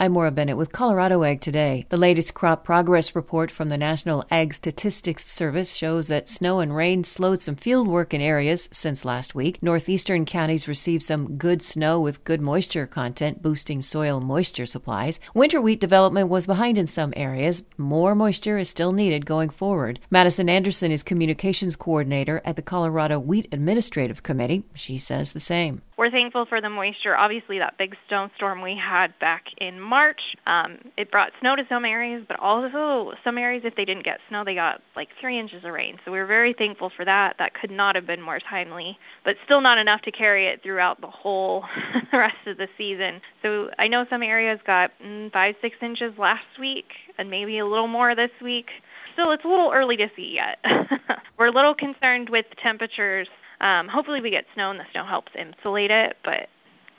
I'm Maura Bennett with Colorado Ag Today. The latest crop progress report from the National Ag Statistics Service shows that snow and rain slowed some field work in areas since last week. Northeastern counties received some good snow with good moisture content, boosting soil moisture supplies. Winter wheat development was behind in some areas. More moisture is still needed going forward. Madison Anderson is communications coordinator at the Colorado Wheat Administrative Committee. She says the same. We're thankful for the moisture. Obviously, that big snowstorm we had back in March, um, it brought snow to some areas, but also some areas, if they didn't get snow, they got like three inches of rain. So we are very thankful for that. That could not have been more timely, but still not enough to carry it throughout the whole rest of the season. So I know some areas got mm, five, six inches last week, and maybe a little more this week. Still, it's a little early to see yet. We're a little concerned with temperatures um, hopefully, we get snow and the snow helps insulate it, but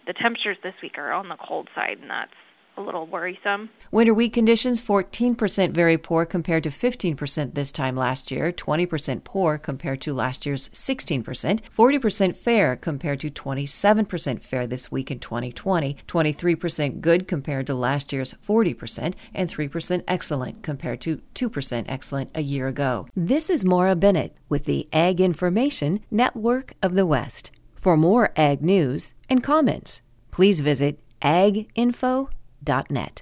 the temperatures this week are on the cold side, and that's a little worrisome. Winter wheat conditions 14% very poor compared to 15% this time last year, 20% poor compared to last year's 16%, 40% fair compared to 27% fair this week in 2020, 23% good compared to last year's 40%, and 3% excellent compared to 2% excellent a year ago. This is Maura Bennett with the Ag Information Network of the West. For more ag news and comments, please visit aginfo.com net.